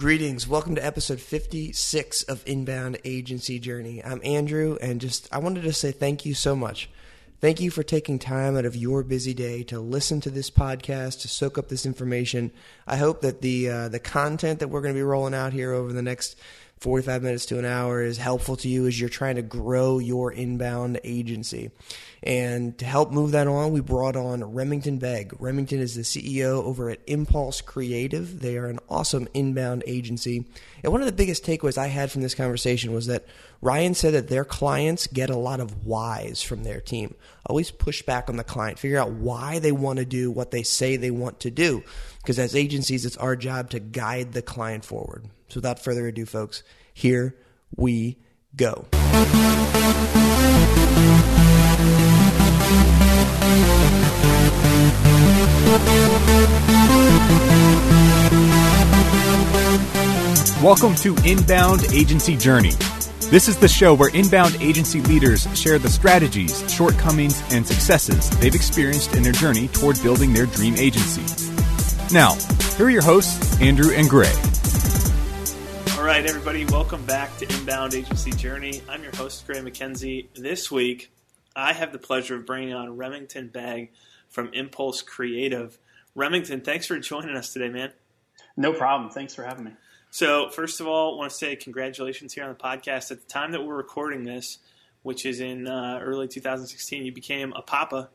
Greetings. Welcome to episode 56 of Inbound Agency Journey. I'm Andrew, and just I wanted to say thank you so much. Thank you for taking time out of your busy day to listen to this podcast, to soak up this information. I hope that the uh, the content that we're going to be rolling out here over the next 45 minutes to an hour is helpful to you as you're trying to grow your inbound agency. And to help move that on, we brought on Remington Begg. Remington is the CEO over at Impulse Creative. They are an awesome inbound agency. And one of the biggest takeaways I had from this conversation was that Ryan said that their clients get a lot of whys from their team. Always push back on the client, figure out why they want to do what they say they want to do. Because as agencies, it's our job to guide the client forward. So without further ado, folks, here we go. Welcome to Inbound Agency Journey. This is the show where inbound agency leaders share the strategies, shortcomings, and successes they've experienced in their journey toward building their dream agency. Now, here are your hosts, Andrew and Gray. All right, everybody, welcome back to Inbound Agency Journey. I'm your host, Gray McKenzie. This week, I have the pleasure of bringing on Remington Begg from Impulse Creative. Remington, thanks for joining us today, man. No problem. Thanks for having me. So, first of all, I want to say congratulations here on the podcast. At the time that we're recording this, which is in uh, early 2016, you became a papa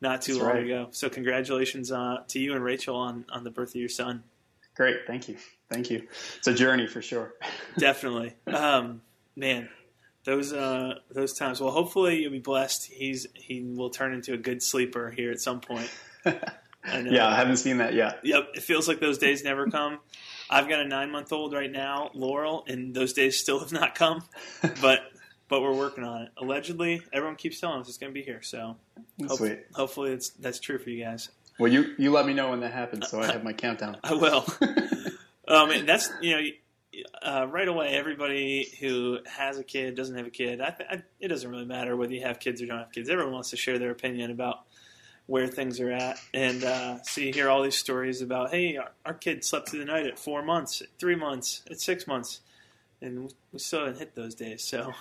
not too That's long right. ago. So, congratulations uh, to you and Rachel on, on the birth of your son. Great. Thank you. Thank you. It's a journey for sure. Definitely, um, man. Those uh, those times. Well, hopefully you'll be blessed. He's he will turn into a good sleeper here at some point. I know. yeah, I haven't seen that yet. Yep. It feels like those days never come. I've got a nine month old right now, Laurel, and those days still have not come. But but we're working on it. Allegedly, everyone keeps telling us it's going to be here. So hope- hopefully it's that's true for you guys. Well, you you let me know when that happens, so I have my countdown. I will. um, and that's you know. Uh, right away, everybody who has a kid doesn't have a kid. I, th- I, it doesn't really matter whether you have kids or don't have kids. Everyone wants to share their opinion about where things are at, and uh, so you hear all these stories about, hey, our, our kid slept through the night at four months, at three months, at six months, and we- we still haven't hit those days. So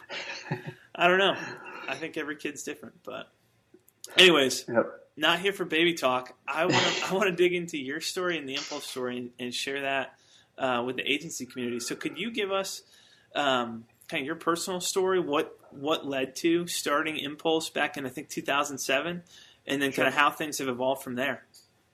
I don't know. I think every kid's different, but anyways, Yep. Not here for baby talk. I want to I want to dig into your story and the impulse story and, and share that uh, with the agency community. So, could you give us um, kind of your personal story? What what led to starting Impulse back in I think 2007, and then kind of how things have evolved from there.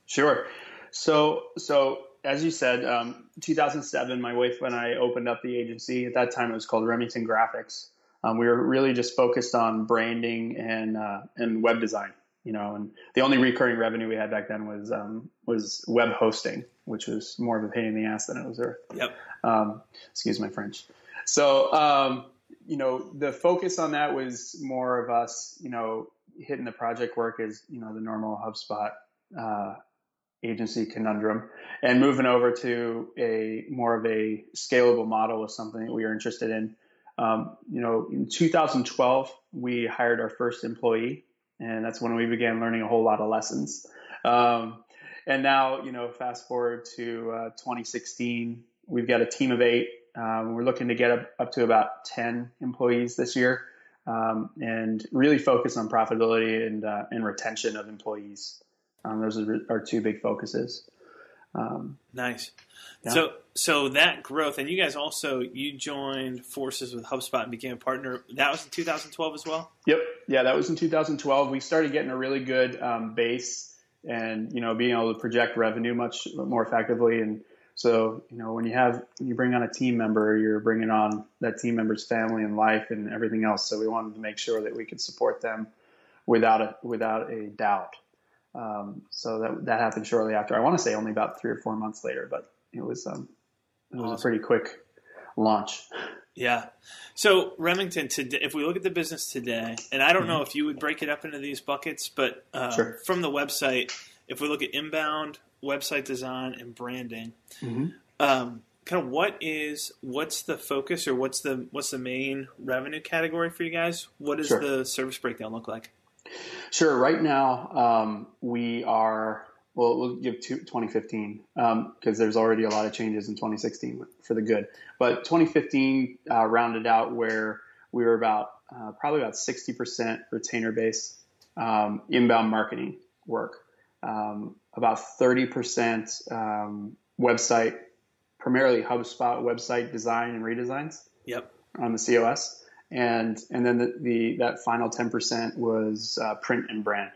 Sure. So so as you said, um, 2007, my wife and I opened up the agency. At that time, it was called Remington Graphics. Um, we were really just focused on branding and uh, and web design. You know, and the only recurring revenue we had back then was um, was web hosting, which was more of a pain in the ass than it was worth. Yep. Um, excuse my French. So, um, you know, the focus on that was more of us, you know, hitting the project work as, you know, the normal HubSpot uh, agency conundrum and moving over to a more of a scalable model was something that we were interested in. Um, you know, in 2012, we hired our first employee, and that's when we began learning a whole lot of lessons. Um, and now, you know, fast forward to uh, 2016, we've got a team of eight. Um, we're looking to get up, up to about 10 employees this year um, and really focus on profitability and, uh, and retention of employees. Um, those are our two big focuses. Um, Nice. Yeah. So so that growth, and you guys also you joined forces with HubSpot and became a partner. That was in 2012 as well. Yep. Yeah, that was in 2012. We started getting a really good um, base and, you know, being able to project revenue much more effectively. And so, you know, when you have, when you bring on a team member, you're bringing on that team member's family and life and everything else. So we wanted to make sure that we could support them without a, without a doubt. Um, so that, that happened shortly after. I want to say only about three or four months later, but it was, um, it was a pretty quick launch. Yeah. So Remington, today, if we look at the business today, and I don't Mm-hmm. know if you would break it up into these buckets, but uh, Sure. from the website, if we look at inbound, website design, and branding, Mhm. um, kind of what is what's the focus or what's the what's the main revenue category for you guys? What does Sure. the service breakdown look like? Sure. Right now, um, we are well, we'll give two, 2015 because um, there's already a lot of changes in 2016 for the good. But 2015 uh, rounded out where we were about uh, probably about 60% retainer based um, inbound marketing work, um, about 30% um, website, primarily HubSpot website design and redesigns. Yep. On the COS, and and then the, the that final 10% was uh, print and brand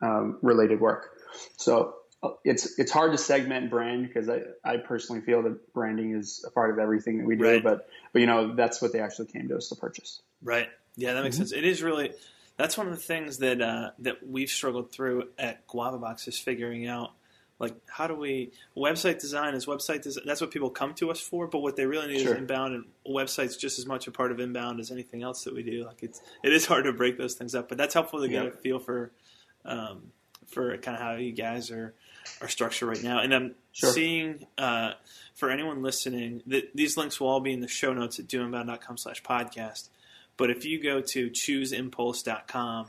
um, related work. So uh, it's it's hard to segment brand because I, I personally feel that branding is a part of everything that we do. Right. But but you know that's what they actually came to us to purchase. Right. Yeah, that makes mm-hmm. sense. It is really that's one of the things that uh, that we've struggled through at Guava Box is figuring out like how do we website design is website design that's what people come to us for but what they really need sure. is inbound and websites just as much a part of inbound as anything else that we do like it's it is hard to break those things up but that's helpful to get a feel for um, for kind of how you guys are are structured right now. And I'm sure. seeing uh, for anyone listening that these links will all be in the show notes at doinbound.com slash podcast. But if you go to chooseimpulse.com,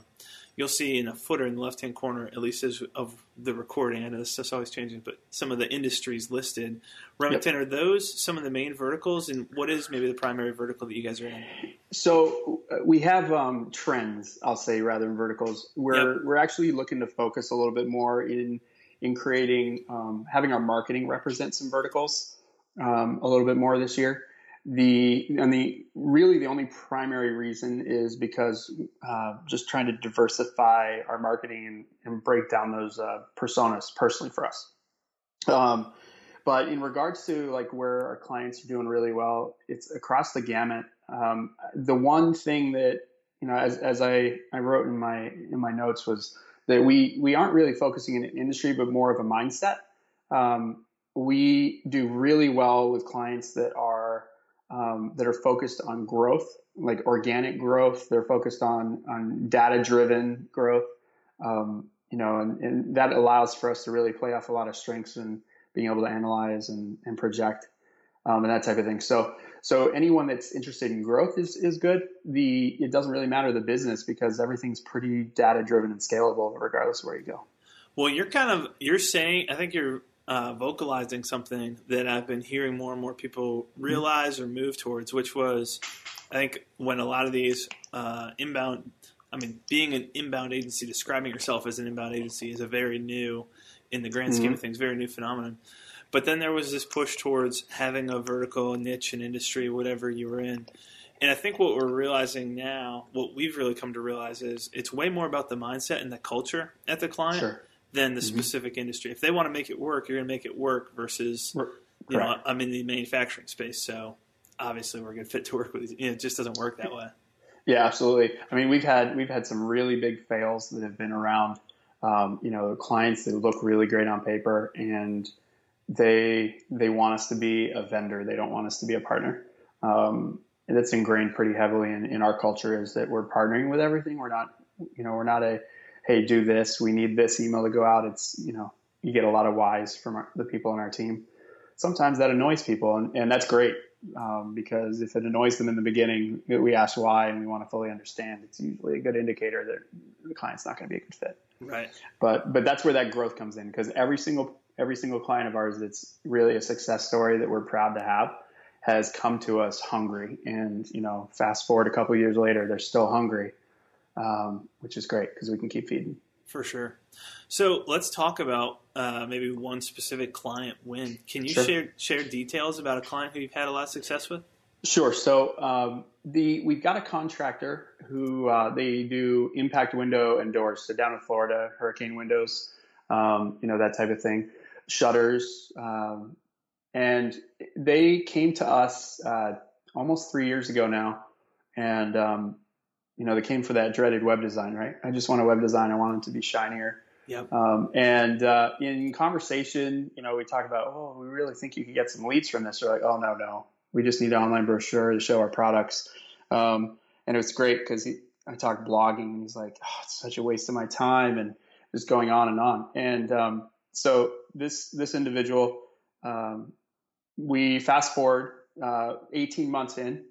you'll see in a footer in the left hand corner, at least as of the recording, I know this stuff's always changing, but some of the industries listed. Remington, yep. are those some of the main verticals, and what is maybe the primary vertical that you guys are in? So uh, we have um, trends, I'll say, rather than verticals. We're yep. we're actually looking to focus a little bit more in in creating um, having our marketing represent some verticals um, a little bit more this year. The and the really the only primary reason is because uh, just trying to diversify our marketing and, and break down those uh, personas personally for us. Um, but in regards to like where our clients are doing really well, it's across the gamut. Um, the one thing that you know, as, as I, I wrote in my in my notes was that we we aren't really focusing in an industry, but more of a mindset. Um, we do really well with clients that are um, that are focused on growth, like organic growth. They're focused on on data driven growth. Um, you know, and, and that allows for us to really play off a lot of strengths and being able to analyze and, and project um, and that type of thing. So, so anyone that's interested in growth is, is good. The it doesn't really matter the business because everything's pretty data driven and scalable regardless of where you go. Well, you're kind of you're saying I think you're uh, vocalizing something that I've been hearing more and more people realize or move towards, which was, I think, when a lot of these uh, inbound, I mean, being an inbound agency, describing yourself as an inbound agency is a very new, in the grand scheme mm-hmm. of things, very new phenomenon. But then there was this push towards having a vertical niche and industry, whatever you were in. And I think what we're realizing now, what we've really come to realize is it's way more about the mindset and the culture at the client. Sure than the mm-hmm. specific industry. If they want to make it work, you're going to make it work. Versus, you know, I'm in the manufacturing space, so obviously we're a good fit to work with. You know, it just doesn't work that way. Yeah, absolutely. I mean, we've had we've had some really big fails that have been around. Um, you know, clients that look really great on paper, and they they want us to be a vendor. They don't want us to be a partner. Um, and that's ingrained pretty heavily in, in our culture is that we're partnering with everything. We're not, you know, we're not a hey, do this. We need this email to go out. It's, you know, you get a lot of whys from our, the people on our team. Sometimes that annoys people, and, and that's great um, because if it annoys them in the beginning, we ask why and we want to fully understand. It's usually a good indicator that the client's not going to be a good fit. Right. But but that's where that growth comes in because every single every single client of ours that's really a success story that we're proud to have has come to us hungry, and you know, fast forward a couple years later, they're still hungry um, which is great because we can keep feeding. For sure. So let's talk about uh, maybe one specific client win. Can you sure. share share details about a client who you've had a lot of success with? Sure. So um, the we've got a contractor who uh, they do impact window and doors. So down in Florida, hurricane windows, um, you know that type of thing, shutters, um, and they came to us uh, almost three years ago now, and um, you know, they came for that dreaded web design, right? I just want a web design. I want it to be shinier. Yep. Um, and uh, in conversation, you know, we talk about, oh, we really think you could get some leads from this. They're like, oh, no, no. We just need an online brochure to show our products. Um, and it was great because I talked blogging and he's like, oh, it's such a waste of my time and just going on and on. And um, so this this individual, um, we fast forward uh, 18 months in,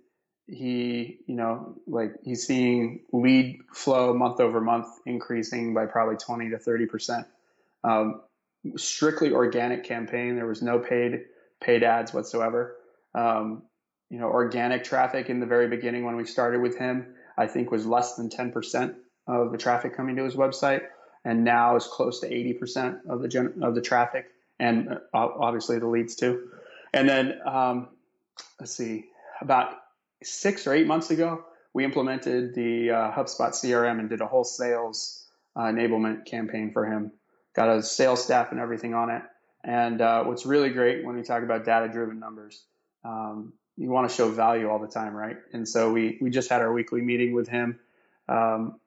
he, you know, like he's seeing lead flow month over month increasing by probably 20 to 30 percent. Um, strictly organic campaign. There was no paid paid ads whatsoever. Um, you know, organic traffic in the very beginning when we started with him, I think was less than 10% of the traffic coming to his website, and now is close to 80% of the gen- of the traffic, and uh, obviously the leads too. And then um, let's see, about six or eight months ago, we implemented the uh, HubSpot CRM and did a whole sales uh, enablement campaign for him. Got a sales staff and everything on it. And uh, what's really great when we talk about data driven numbers, um, you want to show value all the time, right? And so we, we just had our weekly meeting with him, um,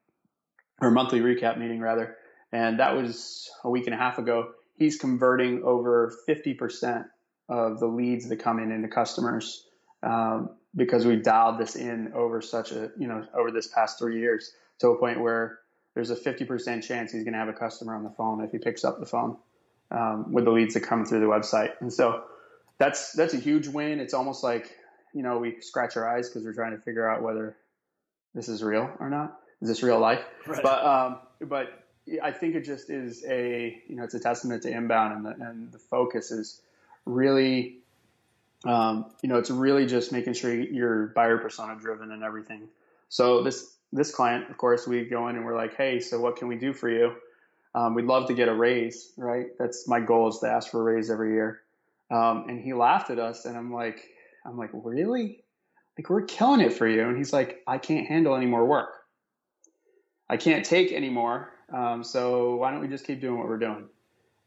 or monthly recap meeting rather. And that was a week and a half ago. He's converting over 50% of the leads that come in into customers um, because we've dialed this in over such a, you know, over this past three years to a point where there's a 50% chance he's going to have a customer on the phone if he picks up the phone um, with the leads that come through the website. And so that's that's a huge win. It's almost like you know we scratch our eyes because we're trying to figure out whether this is real or not. Is this real life? Right. But um, but I think it just is a you know it's a testament to inbound and the and the focus is really um, you know it's really just making sure you're buyer persona driven and everything. So this this client, of course, we go in and we're like, hey, so what can we do for you? Um, we'd love to get a raise, right? That's my goal is to ask for a raise every year. Um, and he laughed at us, and I'm like, I'm like, really? Like we're killing it for you. And he's like, I can't handle any more work. I can't take any more. Um, so why don't we just keep doing what we're doing?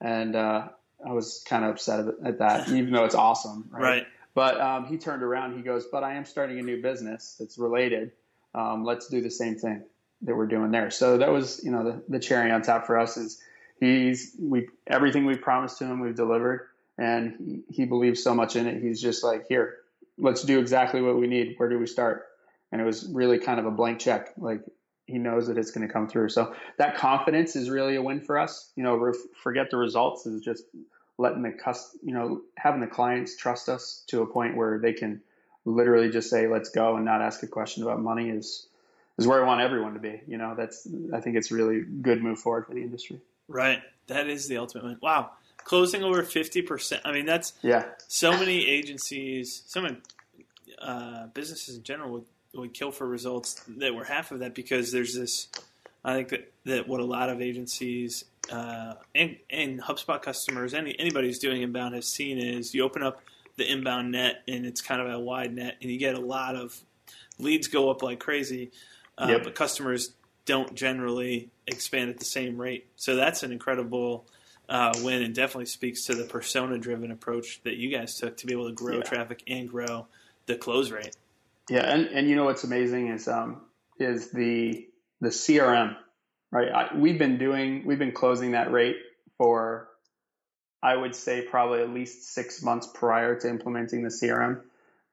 And uh, I was kind of upset at that, even though it's awesome, right? right. But um, he turned around. He goes, "But I am starting a new business that's related. Um, let's do the same thing." that we're doing there. So that was, you know, the, the cherry on top for us is he's we everything we promised to him we've delivered, and he, he believes so much in it. He's just like, here, let's do exactly what we need. Where do we start? And it was really kind of a blank check. Like he knows that it's going to come through. So that confidence is really a win for us. You know, forget the results is just letting the cust, you know, having the clients trust us to a point where they can literally just say, let's go and not ask a question about money is is where I want everyone to be. You know, that's I think it's really good move forward for the industry. Right. That is the ultimate win. Wow. Closing over fifty percent. I mean, that's yeah. So many agencies, so many uh, businesses in general would would kill for results that were half of that because there's this. I think that, that what a lot of agencies uh, and, and HubSpot customers, any anybody who's doing inbound has seen is you open up the inbound net and it's kind of a wide net and you get a lot of leads go up like crazy uh, yep. but customers don't generally expand at the same rate. So that's an incredible uh, win, and definitely speaks to the persona-driven approach that you guys took to be able to grow yeah. traffic and grow the close rate. Yeah, and, and you know what's amazing is um, is the the CRM, right? I, we've been doing we've been closing that rate for I would say probably at least six months prior to implementing the CRM,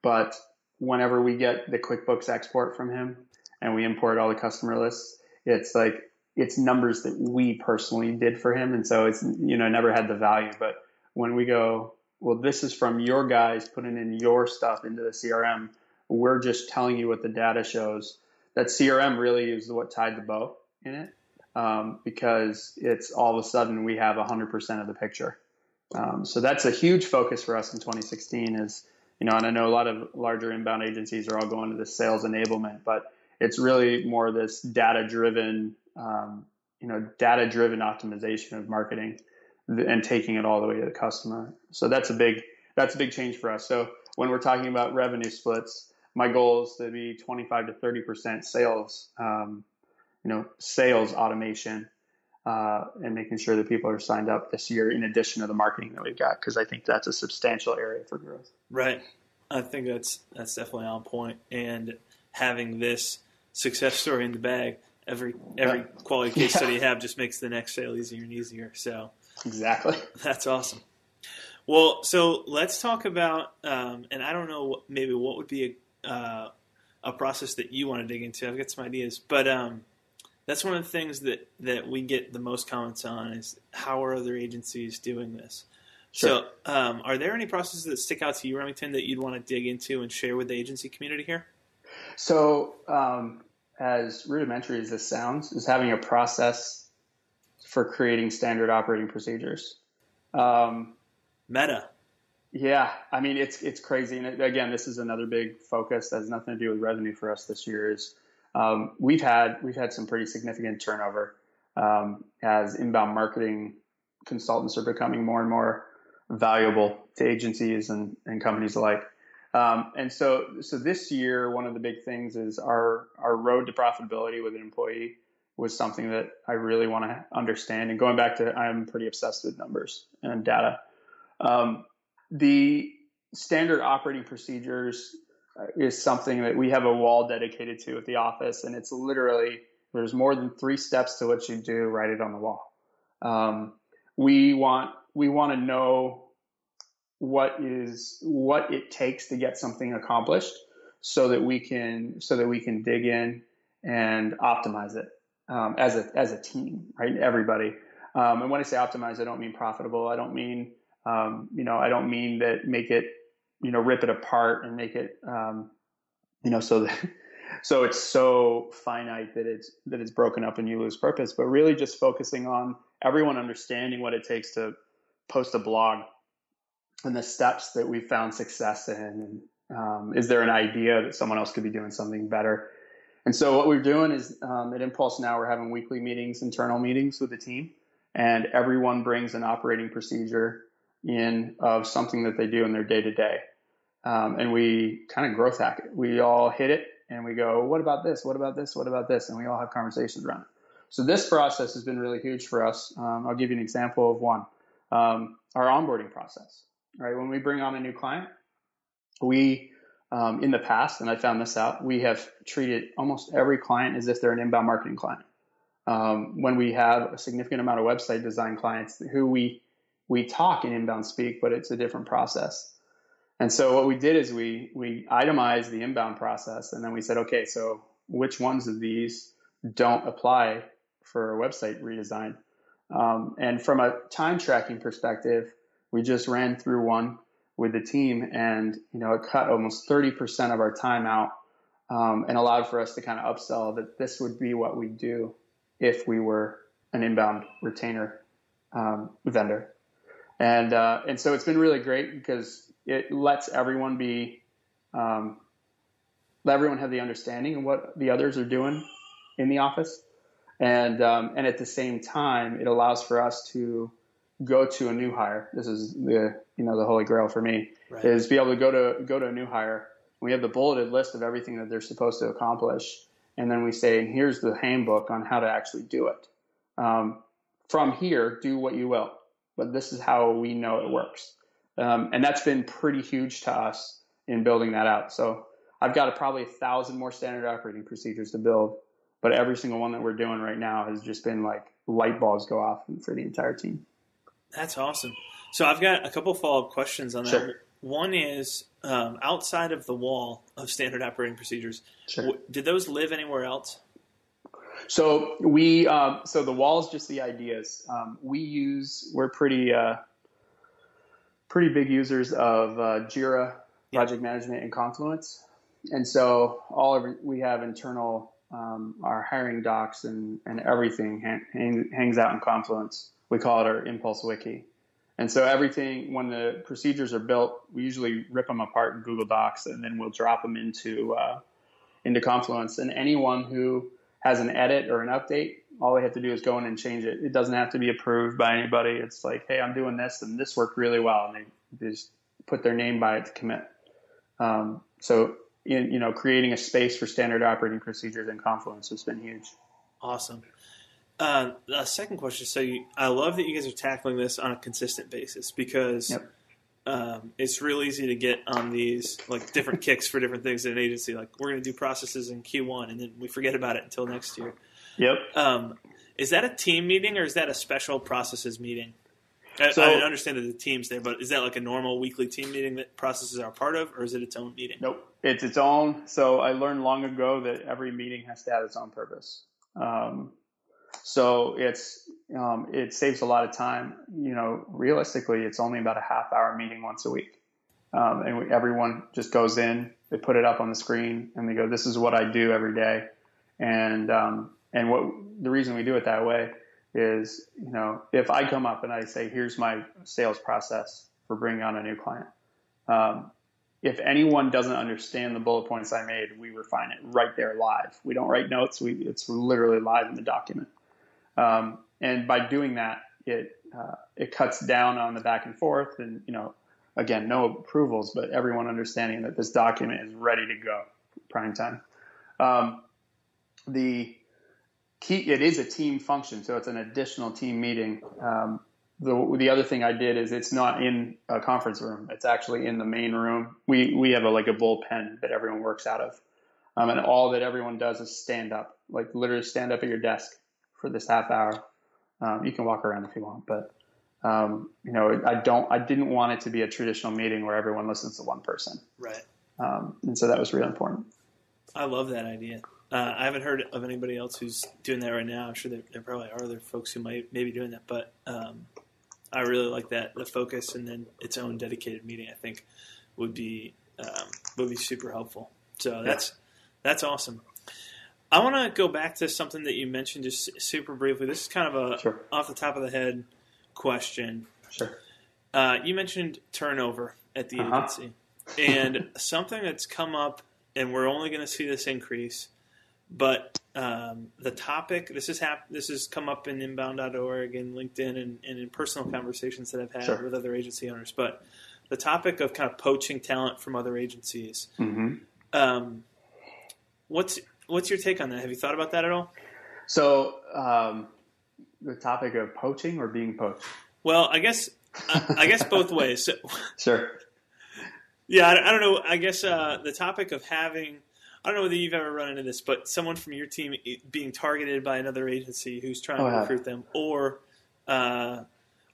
but whenever we get the QuickBooks export from him, and we import all the customer lists, it's like it's numbers that we personally did for him, and so it's you know never had the value. But when we go, well, this is from your guys putting in your stuff into the CRM. We're just telling you what the data shows. That CRM really is what tied the bow in it, um, because it's all of a sudden we have 100% of the picture. Um, so that's a huge focus for us in 2016. Is you know, and I know a lot of larger inbound agencies are all going to the sales enablement, but it's really more this data driven, um, you know, data driven optimization of marketing and taking it all the way to the customer. So that's a big that's a big change for us. So when we're talking about revenue splits, my goal is to be 25 to 30 percent sales, um, you know, sales automation, uh, and making sure that people are signed up this year in addition to the marketing that we've got because I think that's a substantial area for growth. Right. I think that's that's definitely on point. and having this success story in the bag. Every every quality case yeah. study you have just makes the next sale easier and easier. So exactly, that's awesome. Well, so let's talk about, um, and I don't know, maybe what would be a uh, a process that you want to dig into. I've got some ideas, but um, that's one of the things that that we get the most comments on is how are other agencies doing this. Sure. So, um, are there any processes that stick out to you, Remington, that you'd want to dig into and share with the agency community here? So, um, as rudimentary as this sounds, is having a process for creating standard operating procedures. Um, Meta. Yeah, I mean it's it's crazy, and again, this is another big focus that has nothing to do with revenue for us this year. Is um, we've had we've had some pretty significant turnover um, as inbound marketing consultants are becoming more and more valuable to agencies and, and companies alike. Um, and so, so this year, one of the big things is our our road to profitability with an employee was something that I really want to understand. And going back to, I'm pretty obsessed with numbers and data. Um, the standard operating procedures uh, is something that we have a wall dedicated to at the office, and it's literally there's more than three steps to what you do. Write it on the wall. Um, we want we want to know what is what it takes to get something accomplished, so that we can so that we can dig in and optimize it um, as a as a team, right? Everybody. Um, and when I say optimize, I don't mean profitable. I don't mean um, you know, I don't mean that make it, you know, rip it apart and make it, um, you know, so that, so it's so finite that it's that it's broken up and you lose purpose. But really, just focusing on everyone understanding what it takes to post a blog and the steps that we've found success in. Um, is there an idea that someone else could be doing something better? And so what we're doing is um, at Impulse now we're having weekly meetings, internal meetings with the team, and everyone brings an operating procedure in of something that they do in their day to day. And we kind of growth hack it. We all hit it and we go, what about this? What about this? What about this? And we all have conversations around it. So this process has been really huge for us. Um, I'll give you an example of one. Um, our onboarding process, right? When we bring on a new client, we, um, in the past, and I found this out, we have treated almost every client as if they're an inbound marketing client. Um, when we have a significant amount of website design clients who we we talk in inbound speak, but it's a different process. And so what we did is we we itemized the inbound process, and then we said, okay, so which ones of these don't apply for a website redesign? Um, and from a time tracking perspective, we just ran through one with the team, and you know it cut almost 30% of our time out, um, and allowed for us to kind of upsell that this would be what we do if we were an inbound retainer um, vendor and uh, and so it's been really great because it lets everyone be um, let everyone have the understanding of what the others are doing in the office. And um, and at the same time it allows for us to go to a new hire. This is the you know the holy grail for me right. is be able to go to go to a new hire. We have the bulleted list of everything that they're supposed to accomplish and then we say and here's the handbook on how to actually do it. Um, from here do what you will but this is how we know it works. Um, and that's been pretty huge to us in building that out. So I've got a, probably a thousand more standard operating procedures to build, but every single one that we're doing right now has just been like light bulbs go off for the entire team. That's awesome. So I've got a couple follow up questions on that. Sure. One is um, outside of the wall of standard operating procedures. Sure. W- did those live anywhere else? So we, um, so the wall is just the ideas. Um, we use, we're pretty, uh, pretty big users of uh, Jira, project management, and Confluence. And so all of we have internal, um, our hiring docs and, and everything hang, hangs out in Confluence. We call it our Impulse Wiki. And so everything, when the procedures are built, we usually rip them apart in Google Docs and then we'll drop them into, uh, into Confluence. And anyone who has an edit or an update, all they have to do is go in and change it. It doesn't have to be approved by anybody. It's like, hey, I'm doing this and this worked really well, and they just put their name by it to commit. Um, so, in, you know, creating a space for standard operating procedures in Confluence has been huge. Awesome. Uh, the second question. So, you, I love that you guys are tackling this on a consistent basis because yep um, it's real easy to get on these like different kicks for different things in an agency. Like we're going to do processes in Q1, and then we forget about it until next year. Yep. Um, is that a team meeting or is that a special processes meeting? I, so, I understand that the team's there, but is that like a normal weekly team meeting that processes are part of, or is it its own meeting? Nope, it's its own. So I learned long ago that every meeting has to have its own purpose. Um, so it's um, it saves a lot of time. You know, realistically, it's only about a half hour meeting once a week, um, and we, everyone just goes in, they put it up on the screen, and they go, "This is what I do every day," and um, and what the reason we do it that way is, you know, if I come up and I say, here's my sales process for bringing on a new client. Um, if anyone doesn't understand the bullet points I made, we refine it right there live. We don't write notes. We, it's literally live in the document. Um, and by doing that, it, uh, it cuts down on the back and forth and, you know, again, no approvals, but everyone understanding that this document is ready to go prime time. Um, the key, it is a team function, so it's an additional team meeting. Um, the, the other thing I did is it's not in a conference room. It's actually in the main room. We, we have a, like a bullpen that everyone works out of. Um, and all that everyone does is stand up, like literally stand up at your desk for this half hour. Um, you can walk around if you want, but um, you know, I don't, I didn't want it to be a traditional meeting where everyone listens to one person. Right. Um, and so that was really important. I love that idea. Uh, I haven't heard of anybody else who's doing that right now. I'm sure there, there probably are other folks who might maybe doing that, but um, I really like that the focus and then its own dedicated meeting. I think would be um, would be super helpful. So that's that's awesome. I want to go back to something that you mentioned just super briefly. This is kind of a Sure. off the top of the head question. Sure. Uh, you mentioned turnover at the Uh-huh. agency, and something that's come up, and we're only going to see this increase. But um, the topic this is hap- this has come up in inbound.org and LinkedIn and, and in personal conversations that I've had Sure. with other agency owners. But the topic of kind of poaching talent from other agencies. hmm Um, what's what's your take on that? Have you thought about that at all? So, um, the topic of poaching or being poached? Well, I guess I, I guess both ways. So, Sure. Yeah, I, I don't know. I guess uh, the topic of having, I don't know whether you've ever run into this, but someone from your team being targeted by another agency who's trying Oh, to recruit them, or, uh,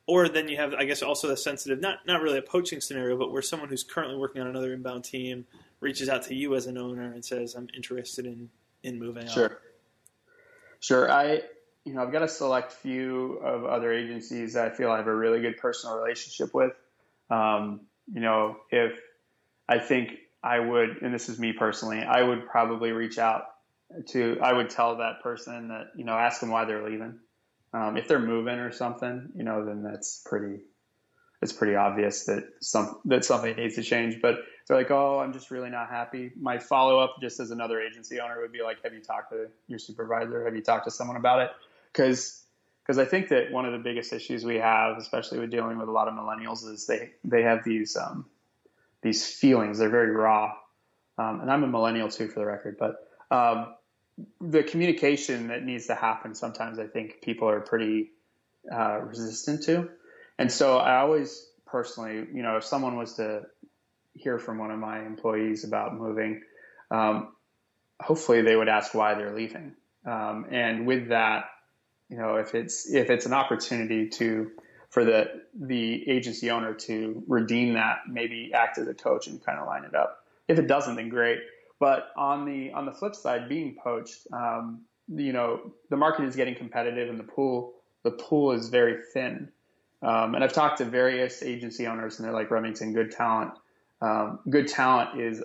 or then you have, I guess, also the sensitive, not not really a poaching scenario, but where someone who's currently working on another inbound team reaches out to you as an owner and says, "I'm interested in in moving on." Sure. Sure. I, you know, I've got a select few of other agencies that I feel I have a really good personal relationship with. Um, you know, if I think I would, and this is me personally, I would probably reach out to, I would tell that person that, you know, ask them why they're leaving. Um, if they're moving or something, you know, then that's pretty, it's pretty obvious that some, that something needs to change. But they're like, oh, I'm just really not happy. My follow up, just as another agency owner, would be like, have you talked to your supervisor? Have you talked to someone about it? Because because I think that one of the biggest issues we have, especially with dealing with a lot of millennials, is they they have these um, these feelings. They're very raw, um, and I'm a millennial too, for the record. But um, the communication that needs to happen sometimes, I think people are pretty uh, resistant to, and so I always personally, you know, if someone was to hear from one of my employees about moving, um, hopefully they would ask why they're leaving, um, and with that you know if it's if it's an opportunity to for the the agency owner to redeem that maybe act as a coach and kind of line it up. If it doesn't then great. But on the on the flip side being poached um, you know the market is getting competitive and the pool the pool is very thin. Um, and i've talked to various agency owners and they're like remington good talent um, good talent is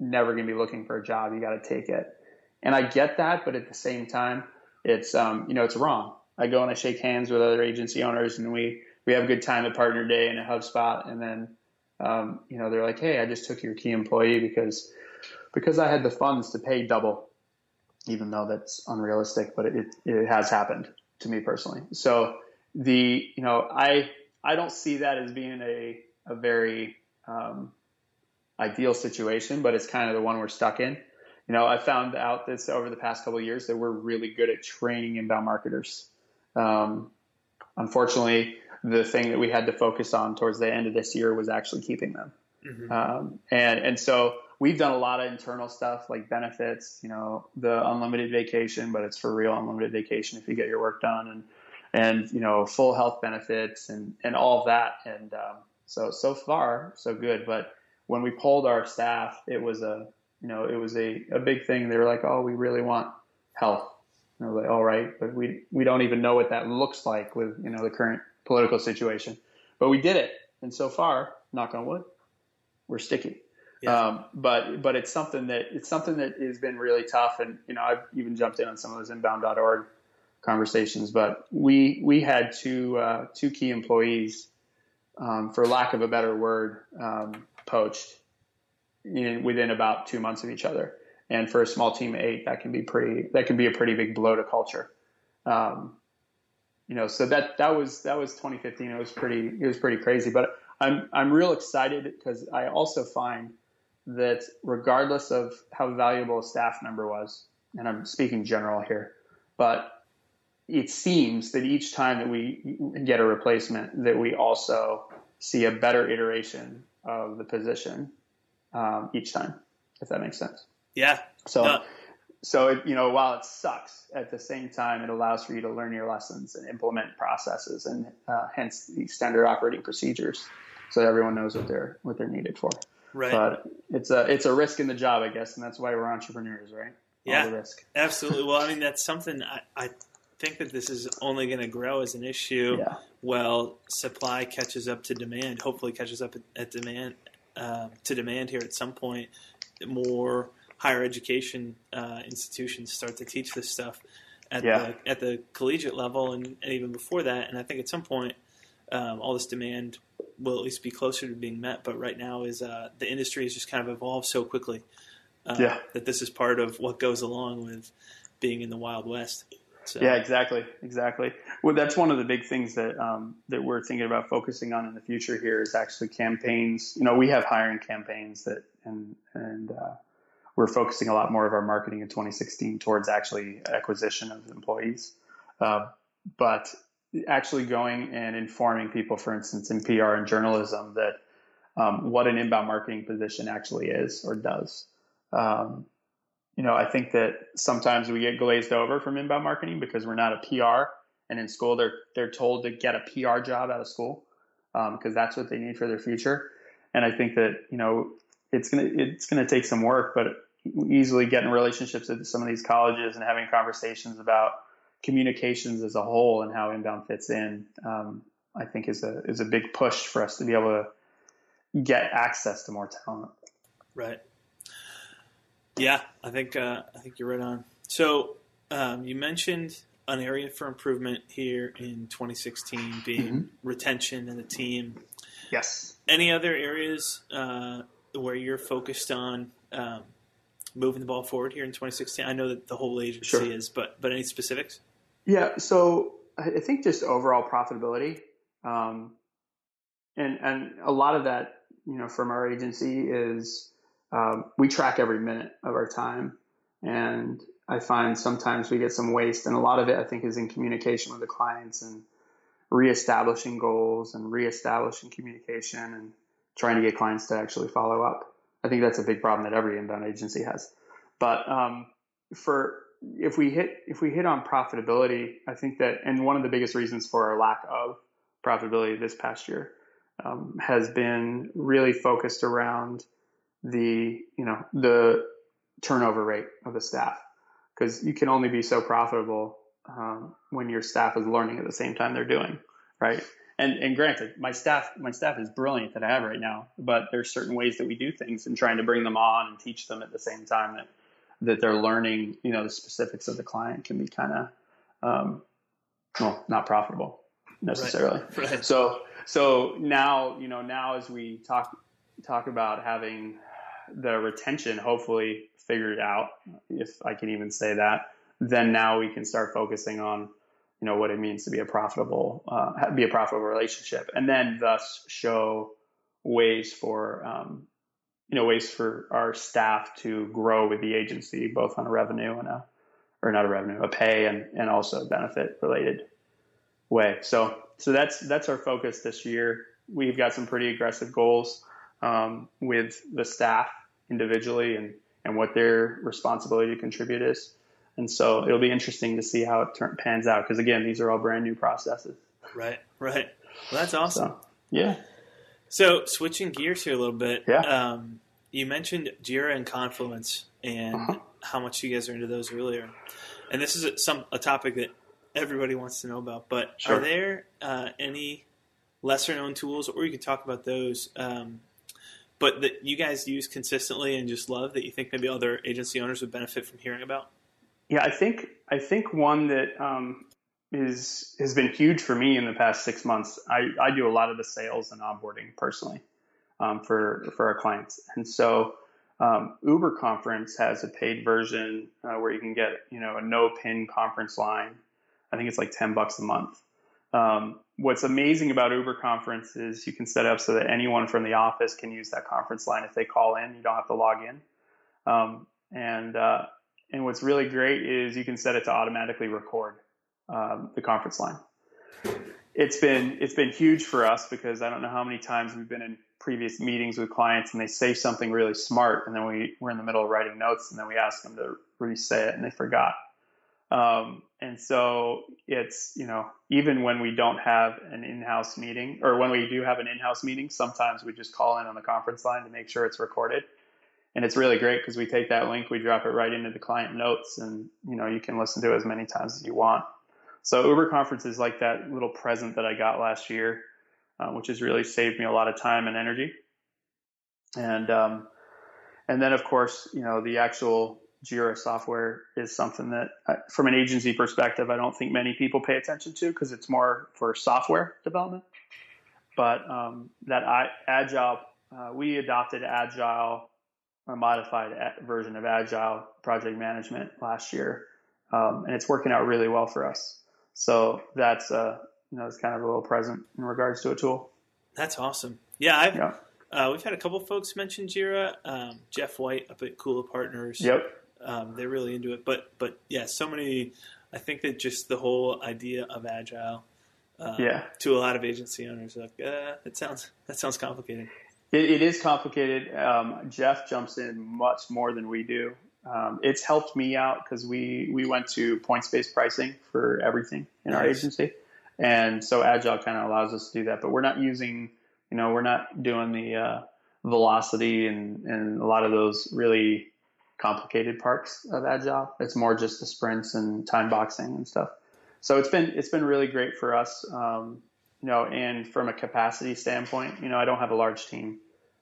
never going to be looking for a job you got to take it and i get that but at the same time it's um, you know it's wrong. I go and I shake hands with other agency owners, and we we have a good time at Partner Day and at HubSpot, and then um, you know they're like, hey, I just took your key employee because because I had the funds to pay double, even though that's unrealistic, but it it has happened to me personally. So the you know I I don't see that as being a a very um, ideal situation, but it's kind of the one we're stuck in you know, I found out this over the past couple of years that we're really good at training inbound marketers. Um, unfortunately, the thing that we had to focus on towards the end of this year was actually keeping them. Mhm. Um, and and so we've done a lot of internal stuff like benefits, you know, the unlimited vacation, but it's for real unlimited vacation if you get your work done, and and you know, full health benefits and and all of that. And um, so so far so good. But when we polled our staff, it was a you know, it was a, a big thing. They were like, oh, we really want health. And I was like, all right, but we, we don't even know what that looks like with, you know, the current political situation. But we did it. And so far, knock on wood, we're sticky. Yeah. Um, but but it's something that it's something that has been really tough. And, you know, I've even jumped in on some of those inbound.org conversations. But we we had two uh, two key employees, um, for lack of a better word, um, poached in, within about two months of each other. And for a small team of eight, that can be pretty that can be a pretty big blow to culture. Um, you know, so that that was that was 2015. It was pretty it was pretty crazy. But I'm I'm real excited because I also find that regardless of how valuable a staff member was, and I'm speaking general here, but it seems that each time that we get a replacement, that we also see a better iteration of the position um, each time, if that makes sense. Yeah. So, no. so it, you know, while it sucks, at the same time, it allows for you to learn your lessons and implement processes, and uh, hence the standard operating procedures, so everyone knows what they're what they're needed for. Right. But it's a it's a risk in the job, I guess, and that's why we're entrepreneurs, right? Yeah. All the risk. Absolutely. Well, I mean, that's something I, I think that this is only going to grow as an issue. Yeah. Well, supply catches up to demand. Hopefully, catches up at demand uh, to demand here at some point. More higher education uh, institutions start to teach this stuff at yeah. the at the collegiate level and, and, even before that. And I think at some point, um, all this demand will at least be closer to being met. But right now, is uh, the industry has just kind of evolved so quickly uh, yeah. that this is part of what goes along with being in the Wild West. So. Yeah, exactly, exactly. Well, that's one of the big things that um, that we're thinking about focusing on in the future. Here is actually campaigns. You know, we have hiring campaigns that, and and uh, we're focusing a lot more of our marketing in 2016 towards actually acquisition of employees. Uh, but actually going and informing people, for instance, in PR and journalism, that um, what an inbound marketing position actually is or does. Um, you know, I think that sometimes we get glazed over from inbound marketing because we're not a PR, and in school they're they're told to get a PR job out of school because um, that's what they need for their future. And I think that you know it's gonna it's gonna take some work, but easily getting relationships at some of these colleges and having conversations about communications as a whole and how inbound fits in, um, I think is a is a big push for us to be able to get access to more talent. Right. Yeah, I think uh, I think you're right on. So um, you mentioned an area for improvement here in 2016 being mm-hmm. retention and the team. Yes. Any other areas uh, where you're focused on um, moving the ball forward here in 2016? I know that the whole agency sure. is, but but any specifics? Yeah. So I think just overall profitability, um, and and a lot of that, you know, from our agency is um, we track every minute of our time. And I find sometimes we get some waste, and a lot of it I think is in communication with the clients and reestablishing goals and reestablishing communication and trying to get clients to actually follow up. I think that's a big problem that every inbound agency has. But um, for if we hit if we hit on profitability, I think that and one of the biggest reasons for our lack of profitability this past year um, has been really focused around the you know the turnover rate of the staff because you can only be so profitable um, when your staff is learning at the same time they're doing right and and granted my staff my staff is brilliant that i have right now but there's certain ways that we do things and trying to bring them on and teach them at the same time that that they're learning you know the specifics of the client can be kind of um, well not profitable necessarily right. Right. so so now you know now as we talk talk about having the retention hopefully figured out, if I can even say that, then now we can start focusing on, you know, what it means to be a profitable, uh, be a profitable relationship, and then thus show ways for, um, you know, ways for our staff to grow with the agency, both on a revenue and a, or not a revenue, a pay and and also benefit related way. So so that's that's our focus this year. We've got some pretty aggressive goals um, with the staff individually and, and what their responsibility to contribute is. And so it'll be interesting to see how it turn, pans out because again, these are all brand new processes. Right, right. Well, that's awesome. So, yeah. So switching gears here a little bit. Yeah. Um, you mentioned Jira and Confluence and uh-huh. how much you guys are into those earlier, and this is a, some a topic that everybody wants to know about. But sure. are there uh, any lesser known tools, or you could talk about those um, but that you guys use consistently and just love that you think maybe other agency owners would benefit from hearing about? Yeah, I think I think one that um, is has been huge for me in the past six months. I, I do a lot of the sales and onboarding personally um, for for our clients, and so um, Uber Conference has a paid version uh, where you can get you know a no pin conference line. I think it's like ten bucks a month. Um, what's amazing about Uber Conference is you can set up so that anyone from the office can use that conference line if they call in. You don't have to log in. Um, and uh, and what's really great is you can set it to automatically record um, the conference line. It's been it's been huge for us because I don't know how many times we've been in previous meetings with clients and they say something really smart and then we we're in the middle of writing notes and then we ask them to re-say it and they forgot. Um, and so it's you know even when we don't have an in-house meeting or when we do have an in-house meeting, sometimes we just call in on the conference line to make sure it's recorded and it's really great because we take that link, we drop it right into the client notes, and you know you can listen to it as many times as you want. So Uber Conference is like that little present that I got last year, uh, which has really saved me a lot of time and energy. And um, and then of course you know the actual Jira software is something that, from an agency perspective, I don't think many people pay attention to because it's more for software development. But um, that I, Agile, uh, we adopted Agile a modified a- version of Agile project management last year, um, and it's working out really well for us. So that's uh, you know it's kind of a little present in regards to a tool. That's awesome. Yeah, I've, yeah. Uh, we've had a couple folks mention Jira. Um, Jeff White up at Kula Partners. Yep. Um, they're really into it, but but yeah, so many. I think that just the whole idea of agile. Uh, yeah. To a lot of agency owners, like uh, that sounds that sounds complicated. It, it is complicated. Um, Jeff jumps in much more than we do. Um, it's helped me out because we we went to points based pricing for everything in nice. our agency, and so Agile kind of allows us to do that. But we're not using, you know, we're not doing the uh, velocity and and a lot of those really complicated parts of Agile. It's more just the sprints and time boxing and stuff. So it's been it's been really great for us. Um, you know, and from a capacity standpoint, you know, I don't have a large team.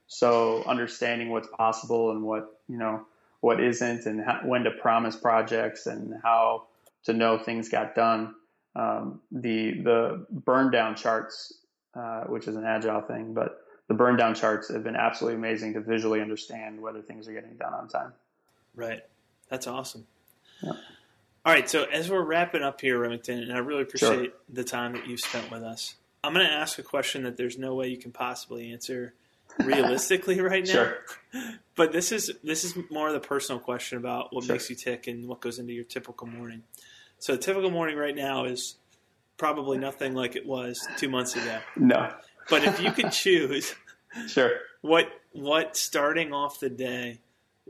So understanding what's possible and what, you know, what isn't and how, when to promise projects and how to know things got done. Um, the, the burn down charts, uh, which is an agile thing, but the burn down charts have been absolutely amazing to visually understand whether things are getting done on time. Right. That's awesome. Yeah. All right. So as we're wrapping up here, Remington, and I really appreciate sure. the time that you've spent with us. I'm going to ask a question that there's no way you can possibly answer realistically right now. Sure. But this is this is more of the personal question about what sure. makes you tick and what goes into your typical morning. So a typical morning right now is probably nothing like it was two months ago. No. But if you could choose, sure. What what starting off the day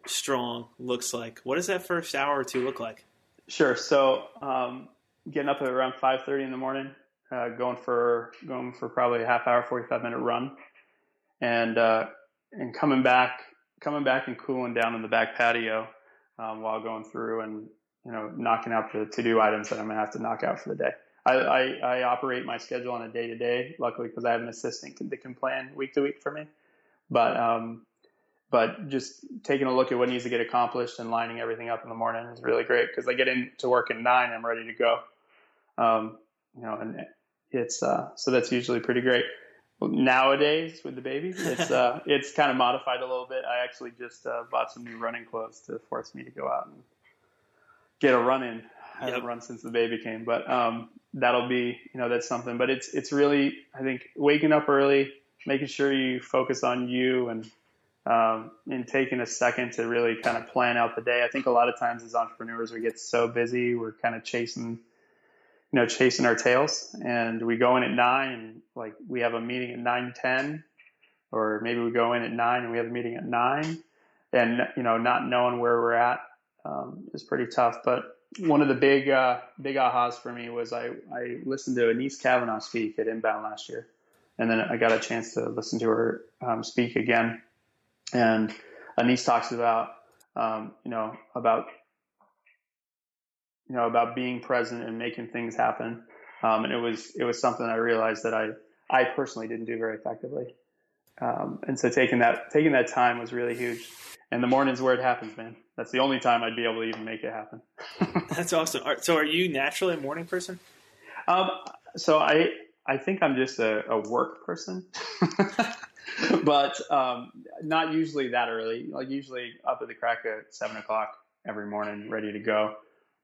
strong looks like? What does that first hour or two look like? Sure. So um, getting up at around five thirty in the morning, uh, going for going for probably a half hour, forty five minute run, and uh, and coming back coming back and cooling down in the back patio um, while going through and you know knocking out the to do items that I'm gonna have to knock out for the day. I, I, I operate my schedule on a day to day, luckily because I have an assistant that can plan week to week for me. But um, but just taking a look at what needs to get accomplished and lining everything up in the morning is really great because I get into work at nine, I'm ready to go. Um, you know, and it's uh, so that's usually pretty great. Nowadays with the baby, it's uh, it's kind of modified a little bit. I actually just uh, bought some new running clothes to force me to go out and get a run in. I haven't run since the baby came, but um, that'll be you know that's something. But it's it's really I think waking up early, making sure you focus on you and um, and taking a second to really kind of plan out the day. I think a lot of times as entrepreneurs we get so busy, we're kind of chasing you know, chasing our tails. And we go in at nine, and like we have a meeting at nine ten, or maybe we go in at nine and we have a meeting at nine, and you know, not knowing where we're at um, is pretty tough. But one of the big uh, big ahas for me was I I listened to Anese Cavanaugh speak at Inbound last year, and then I got a chance to listen to her um, speak again, and Anese talks about um, you know about you know, about being present and making things happen. Um, and it was it was something I realized that I I personally didn't do very effectively. Um, and so taking that taking that time was really huge. And the morning's where it happens, man. That's the only time I'd be able to even make it happen. That's awesome. So, are you naturally a morning person? Um, so I I think I'm just a, a work person, but um, not usually that early. Like usually up at the crack of seven o'clock every morning, ready to go.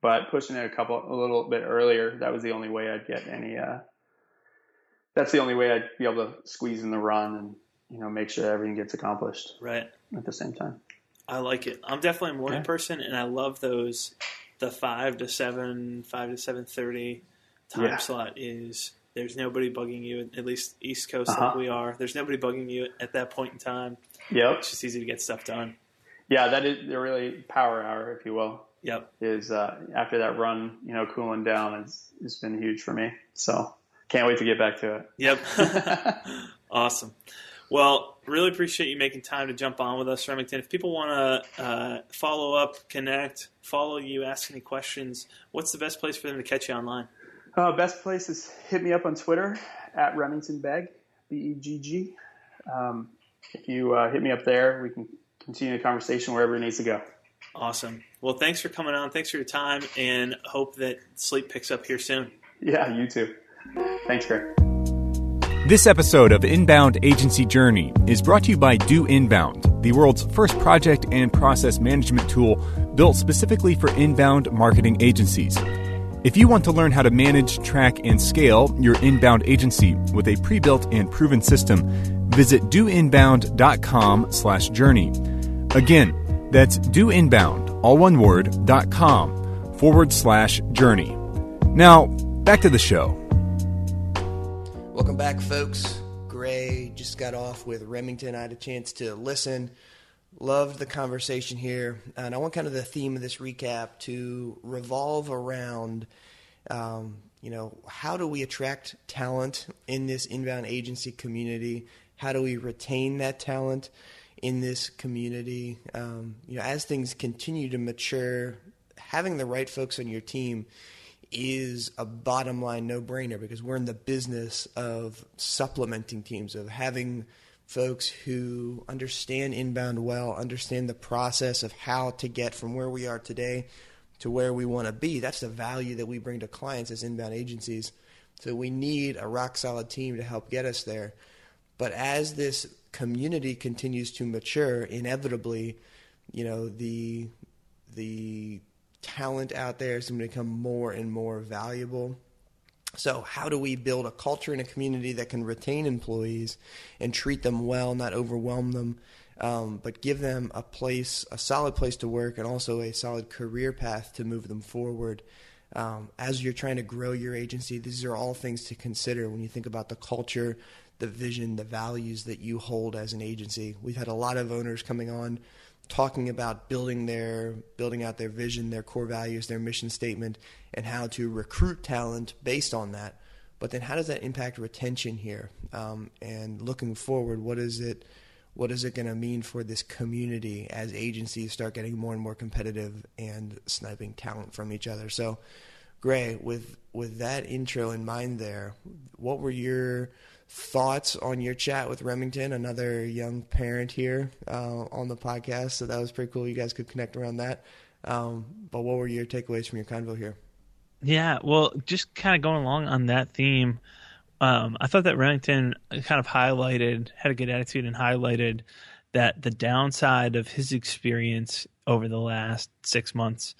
But pushing it a couple a little bit earlier, that was the only way I'd get any. Uh, that's the only way I'd be able to squeeze in the run and you know make sure everything gets accomplished Right. at the same time. I like it. I'm definitely a morning Yeah. person, and I love those. The five to seven, five to seven thirty time Yeah. slot is. There's nobody bugging you, at least East Coast like Uh-huh. we are. There's nobody bugging you at that point in time. Yep. It's just easy to get stuff done. Yeah, that is the really power hour, if you will. Yep. Is uh, after that run, you know, cooling down has has been huge for me. So can't wait to get back to it. Yep. awesome. Well, really appreciate you making time to jump on with us, Remington. If people want to uh, follow up, connect, follow you, ask any questions, what's the best place for them to catch you online? Uh, best place is hit me up on Twitter at Remington Begg, B E G G. Um, if you uh, hit me up there, we can continue the conversation wherever it needs to go. Awesome. Well, thanks for coming on. Thanks for your time, and hope that sleep picks up here soon. Yeah, you too. Thanks, Greg. This episode of Inbound Agency Journey is brought to you by Do Inbound, the world's first project and process management tool built specifically for inbound marketing agencies. If you want to learn how to manage, track, and scale your inbound agency with a pre-built and proven system, visit doinbound.com slash journey. Again, that's doinbound, all one word, dot com forward slash journey. Now, back to the show. Welcome back, folks. Gray just got off with Remington. I had a chance to listen. Loved the conversation here. And I want kind of the theme of this recap to revolve around, um, you know, how do we attract talent in this inbound agency community? How do we retain that talent in this community? Um, you know, as things continue to mature, having the right folks on your team is a bottom line no brainer because we're in the business of supplementing teams, of having folks who understand inbound well, understand the process of how to get from where we are today to where we want to be. That's the value that we bring to clients as inbound agencies. So we need a rock solid team to help get us there. But as this community continues to mature, inevitably, you know, the the talent out there is going to become more and more valuable. So, how do we build a culture and a community that can retain employees and treat them well, not overwhelm them, um, but give them a place, a solid place to work, and also a solid career path to move them forward? Um, as you're trying to grow your agency, these are all things to consider when you think about the culture, the vision, the values that you hold as an agency. We've had a lot of owners coming on talking about building their building out their vision, their core values, their mission statement, and how to recruit talent based on that. But then, how does that impact retention here? Um, and looking forward, what is it? What is it going to mean for this community as agencies start getting more and more competitive and sniping talent from each other? So, Gray, with with that intro in mind, there, what were your thoughts on your chat with Remington, another young parent here uh, on the podcast. So that was pretty cool. You guys could connect around that. Um, but what were your takeaways from your convo here? Yeah, well, just kind of going along on that theme, um, I thought that Remington kind of highlighted, had a good attitude and highlighted that the downside of his experience over the last six months,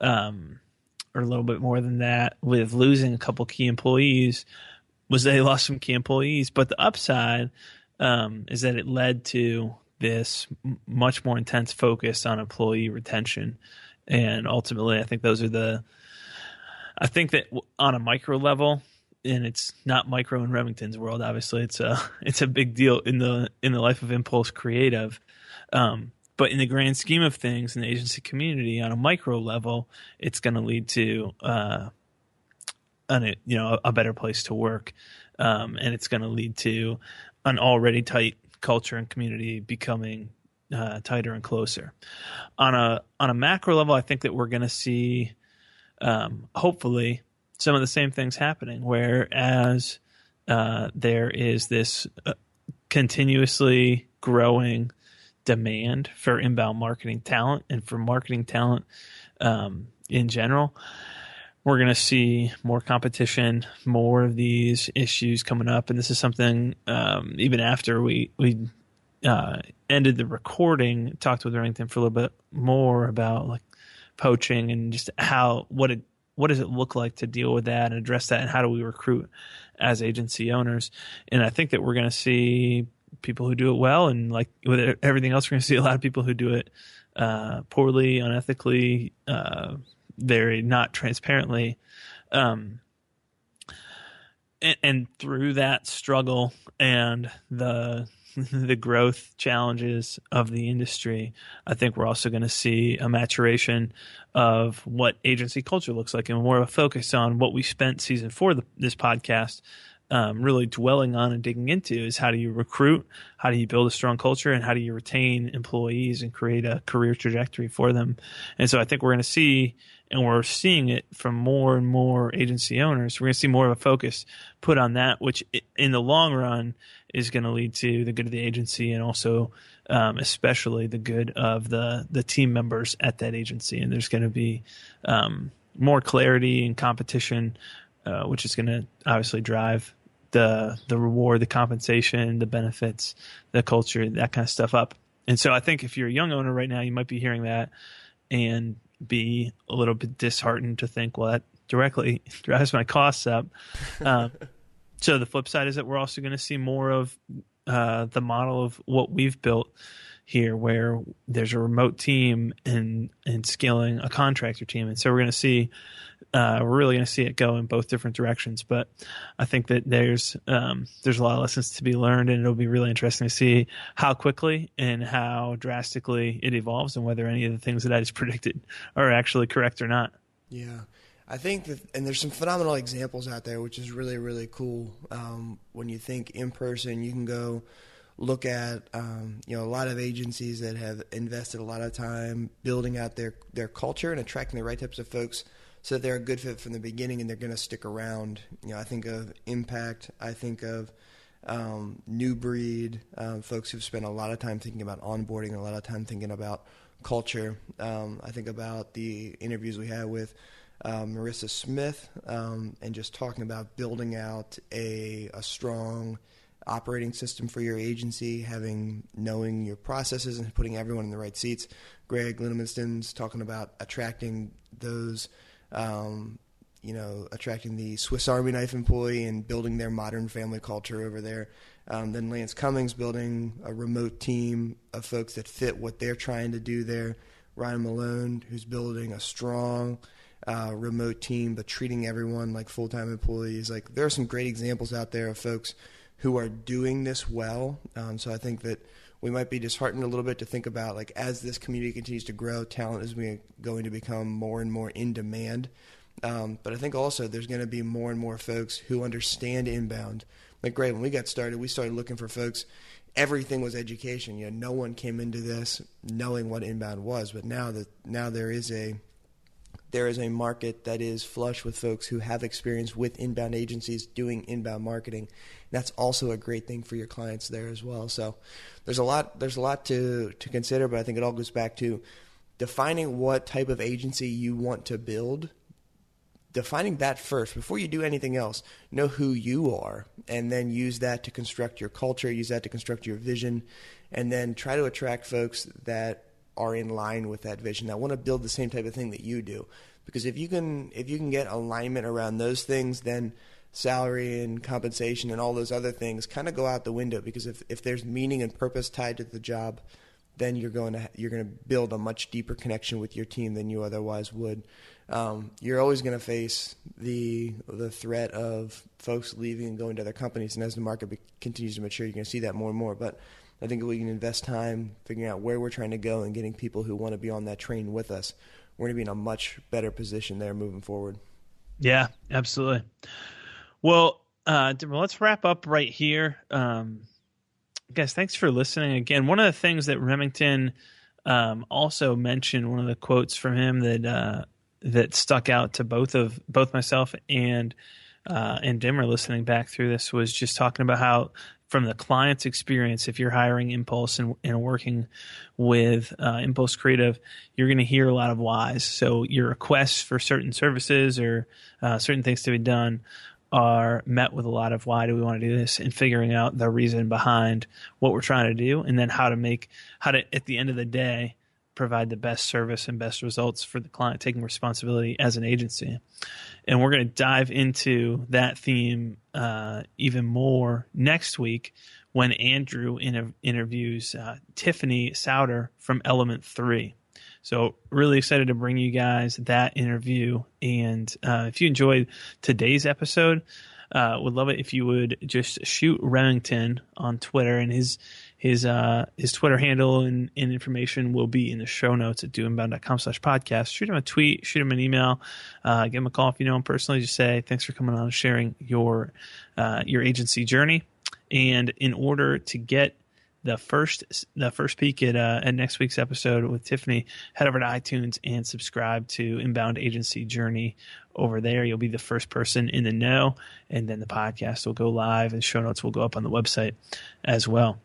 um, or a little bit more than that, with losing a couple key employees, was he lost some key employees. But the upside um, is that it led to this much more intense focus on employee retention. And ultimately, I think those are the. I think that on a micro level, and it's not micro in Remington's world. Obviously, it's a it's a big deal in the in the life of Impulse Creative. Um, but in the grand scheme of things, in the agency community, on a micro level, it's going to lead to uh, an, you know a better place to work, um, and it's going to lead to an already tight culture and community becoming uh, tighter and closer. On a on a macro level, I think that we're going to see, um, hopefully, some of the same things happening. Whereas uh, there is this uh, continuously growing demand for inbound marketing talent and for marketing talent um, in general we're going to see more competition, more of these issues coming up, and this is something um, even after we we uh, ended the recording, talked with Remington for a little bit more about like poaching and just how what it what does it look like to deal with that and address that, and how do we recruit as agency owners? And I think that we're going to see people who do it well, and like with everything else, we're going to see a lot of people who do it uh, poorly, unethically, uh, very not transparently. Um, and, and through that struggle and the the growth challenges of the industry, I think we're also going to see a maturation of what agency culture looks like and more of a focus on what we spent season four of this podcast um, really dwelling on and digging into is how do you recruit, how do you build a strong culture, and how do you retain employees and create a career trajectory for them. And so I think we're going to see, and we're seeing it from more and more agency owners. We're going to see more of a focus put on that, which in the long run is going to lead to the good of the agency and also um, especially the good of the the team members at that agency. And there's going to be um, more clarity and competition, uh, which is going to obviously drive the the reward, the compensation, the benefits, the culture, that kind of stuff up. And so I think if you're a young owner right now, you might be hearing that and be a little bit disheartened to think, well, that directly drives my costs up. Um, so the flip side is that we're also going to see more of uh, the model of what we've built here, where there's a remote team and and scaling a contractor team, and so we're going to see uh, we're really going to see it go in both different directions. But I think that there's um, there's a lot of lessons to be learned, and it'll be really interesting to see how quickly and how drastically it evolves, and whether any of the things that I just predicted are actually correct or not. Yeah. I think that, and there's some phenomenal examples out there, which is really, really cool. Um, when you think in person, you can go look at um, you know a lot of agencies that have invested a lot of time building out their their culture and attracting the right types of folks so that they're a good fit from the beginning and they're going to stick around. You know, I think of Impact. I think of um, New Breed, um, folks who've spent a lot of time thinking about onboarding, a lot of time thinking about culture. Um, I think about the interviews we had with um, Marissa Smith and just talking about building out a, a strong operating system for your agency, having knowing your processes and putting everyone in the right seats. Greg Lineman's talking about attracting those um, you know, attracting the Swiss Army knife employee and building their modern family culture over there. Um, then Lance Cummings building a remote team of folks that fit what they're trying to do there. Ryan Malone, who's building a strong uh, remote team, but treating everyone like full time employees. Like there are some great examples out there of folks who are doing this well. Um, so I think that we might be disheartened a little bit to think about like as this community continues to grow, talent is going to become more and more in demand. Um, but I think also there's going to be more and more folks who understand inbound. Like, great, when we got started, we started looking for folks. Everything was education. You know, no one came into this knowing what inbound was. But now that now there is a there is a market that is flush with folks who have experience with inbound agencies doing inbound marketing. That's also a great thing for your clients there as well. So there's a lot there's a lot to to consider, but I think it all goes back to defining what type of agency you want to build. Defining that first before you do anything else. Know who you are, and then use that to construct your culture. Use that to construct your vision, and then try to attract folks that are in line with that vision. That want to build the same type of thing that you do. Because if you can if you can get alignment around those things, then salary and compensation and all those other things kind of go out the window because if, if there's meaning and purpose tied to the job then you're going to you're going to build a much deeper connection with your team than you otherwise would. Um, you're always going to face the the threat of folks leaving and going to other companies. And as the market be, continues to mature you're going to see that more and more. But I think if we can invest time figuring out where we're trying to go and getting people who want to be on that train with us we're going to be in a much better position there moving forward yeah absolutely well, uh, let's wrap up right here. Um, guys, thanks for listening again. One of the things that Remington um, also mentioned, one of the quotes from him that uh, that stuck out to both of both myself and uh, and Dimmer listening back through this was just talking about how from the client's experience, if you're hiring Impulse and, and working with uh, Impulse Creative, you're going to hear a lot of whys. So your requests for certain services or uh, certain things to be done are met with a lot of why do we want to do this and figuring out the reason behind what we're trying to do and then how to make how to at the end of the day provide the best service and best results for the client taking responsibility as an agency and we're going to dive into that theme uh, even more next week when andrew inter- interviews uh, tiffany sauder from element 3 so, really excited to bring you guys that interview. And uh, if you enjoyed today's episode, uh, would love it if you would just shoot Remington on Twitter, and his his uh, his Twitter handle and, and, information will be in the show notes at doinbound.com slash podcast. Shoot him a tweet, shoot him an email, uh, give him a call if you know him personally. Just say thanks for coming on and sharing your uh, your agency journey. And in order to get the first the first peek at uh, at next week's episode with Tiffany, head over to iTunes and subscribe to Inbound Agency Journey over there. You'll be the first person in the know, and then the podcast will go live and show notes will go up on the website as well.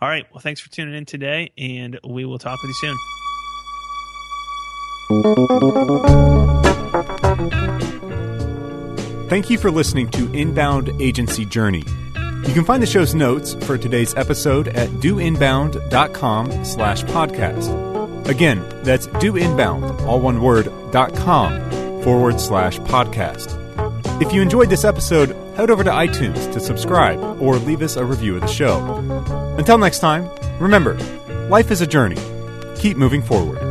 All right. Well, thanks for tuning in today, and we will talk with you soon. Thank you for listening to Inbound Agency Journey. You can find the show's notes for today's episode at doinbound.com slash podcast. Again, that's doinbound, all one word, dot com forward slash podcast. If you enjoyed this episode, head over to iTunes to subscribe or leave us a review of the show. Until next time, remember, life is a journey. Keep moving forward.